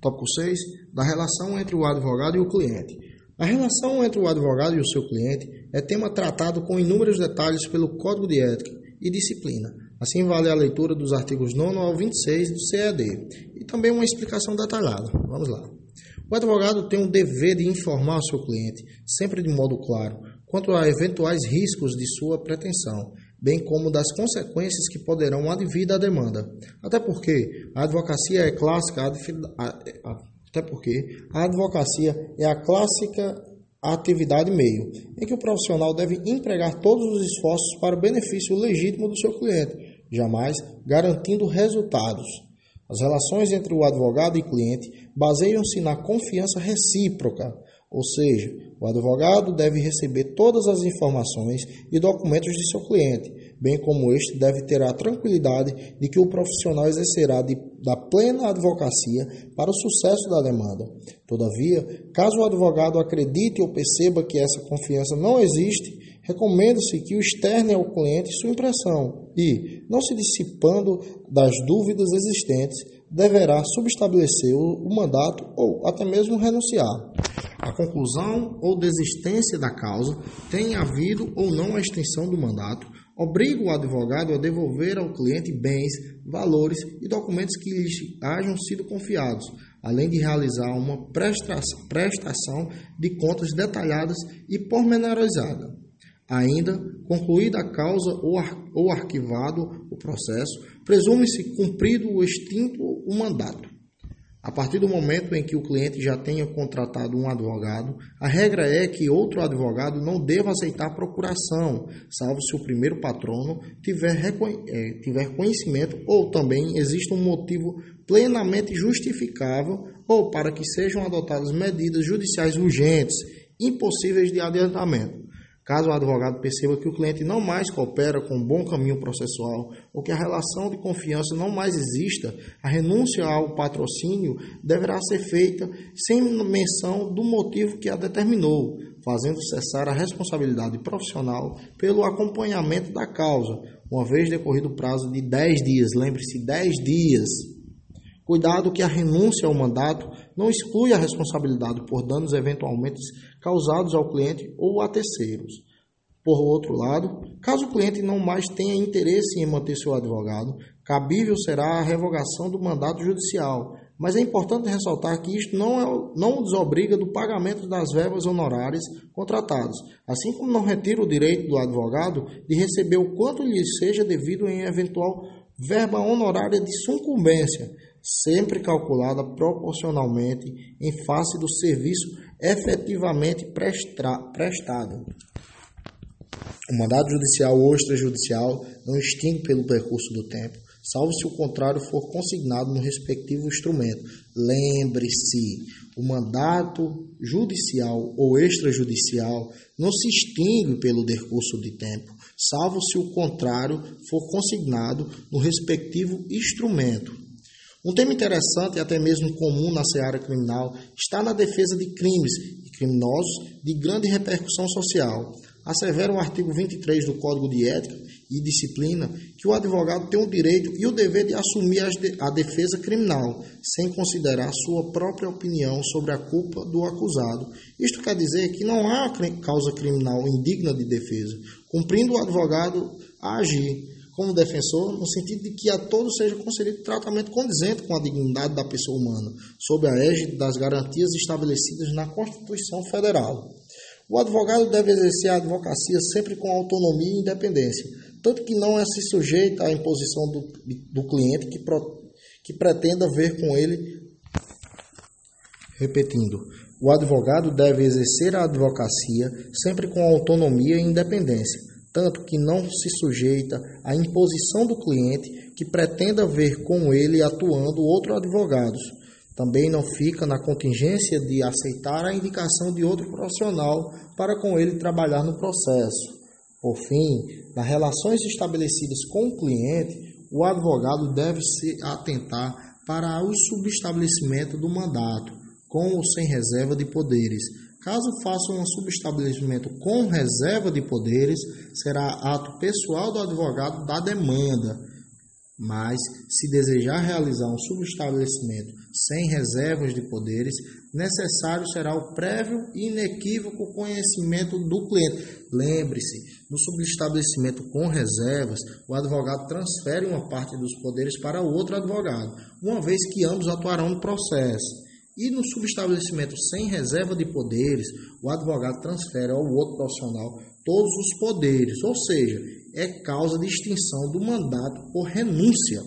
Tópico 6. Da relação entre o advogado e o cliente. A relação entre o advogado e o seu cliente é tema tratado com inúmeros detalhes pelo Código de Ética e Disciplina. Assim vale a leitura dos artigos 9 ao 26 do CED e também uma explicação detalhada. Vamos lá. O advogado tem o dever de informar o seu cliente, sempre de modo claro, quanto a eventuais riscos de sua pretensão, bem como das consequências que poderão advir da demanda. Até porque a advocacia é clássica, até porque a advocacia é a clássica atividade meio, em que o profissional deve empregar todos os esforços para o benefício legítimo do seu cliente, jamais garantindo resultados. As relações entre o advogado e cliente baseiam-se na confiança recíproca, ou seja, o advogado deve receber todas as informações e documentos de seu cliente, bem como este deve ter a tranquilidade de que o profissional exercerá de, da plena advocacia para o sucesso da demanda. Todavia, caso o advogado acredite ou perceba que essa confiança não existe, recomenda-se que o externe ao cliente sua impressão e, não se dissipando das dúvidas existentes, deverá subestabelecer o, o mandato ou até mesmo renunciar. A conclusão ou desistência da causa tem havido ou não a extensão do mandato, obriga o advogado a devolver ao cliente bens, valores e documentos que lhes hajam sido confiados, além de realizar uma prestação de contas detalhadas e pormenorizada. Ainda, concluída a causa ou arquivado o processo, presume-se cumprido o extinto o mandato. A partir do momento em que o cliente já tenha contratado um advogado, a regra é que outro advogado não deva aceitar procuração, salvo se o primeiro patrono tiver, é, tiver conhecimento ou também exista um motivo plenamente justificável ou para que sejam adotadas medidas judiciais urgentes, impossíveis de adiantamento. Caso o advogado perceba que o cliente não mais coopera com um bom caminho processual ou que a relação de confiança não mais exista, a renúncia ao patrocínio deverá ser feita sem menção do motivo que a determinou, fazendo cessar a responsabilidade profissional pelo acompanhamento da causa, uma vez decorrido o prazo de 10 dias. Lembre-se, 10 dias. Cuidado que a renúncia ao mandato não exclui a responsabilidade por danos eventualmente causados ao cliente ou a terceiros. Por outro lado, caso o cliente não mais tenha interesse em manter seu advogado, cabível será a revogação do mandato judicial. Mas é importante ressaltar que isto não, é, não o desobriga do pagamento das verbas honorárias contratadas, assim como não retira o direito do advogado de receber o quanto lhe seja devido em eventual verba honorária de sucumbência, sempre calculada proporcionalmente em face do serviço efetivamente prestado. O mandado judicial ou extrajudicial não extingue pelo percurso do tempo, salvo se o contrário for consignado no respectivo instrumento. Lembre-se, o mandato judicial ou extrajudicial não se extingue pelo decurso de tempo, salvo se o contrário for consignado no respectivo instrumento. Um tema interessante e até mesmo comum na seara criminal está na defesa de crimes e criminosos de grande repercussão social. Assevera o artigo 23 do Código de Ética e Disciplina que o advogado tem o direito e o dever de assumir a defesa criminal, sem considerar sua própria opinião sobre a culpa do acusado. Isto quer dizer que não há causa criminal indigna de defesa, cumprindo o advogado a agir como defensor, no sentido de que a todos seja concedido tratamento condizente com a dignidade da pessoa humana, sob a égide das garantias estabelecidas na Constituição Federal. O advogado deve exercer a advocacia sempre com autonomia e independência, tanto que não é se sujeita à imposição do, do cliente que, pro, que pretenda ver com ele. Repetindo, o advogado deve exercer a advocacia sempre com autonomia e independência, tanto que não se sujeita à imposição do cliente que pretenda ver com ele atuando outro advogados. Também não fica na contingência de aceitar a indicação de outro profissional para com ele trabalhar no processo. Por fim, nas relações estabelecidas com o cliente, o advogado deve se atentar para o subestabelecimento do mandato, com ou sem reserva de poderes, Caso faça um subestabelecimento com reserva de poderes, será ato pessoal do advogado da demanda. Mas, se desejar realizar um subestabelecimento sem reservas de poderes, necessário será o prévio e inequívoco conhecimento do cliente. Lembre-se, no subestabelecimento com reservas, o advogado transfere uma parte dos poderes para o outro advogado, uma vez que ambos atuarão no processo. E no subestabelecimento sem reserva de poderes, o advogado transfere ao outro profissional todos os poderes, ou seja, é causa de extinção do mandato por renúncia.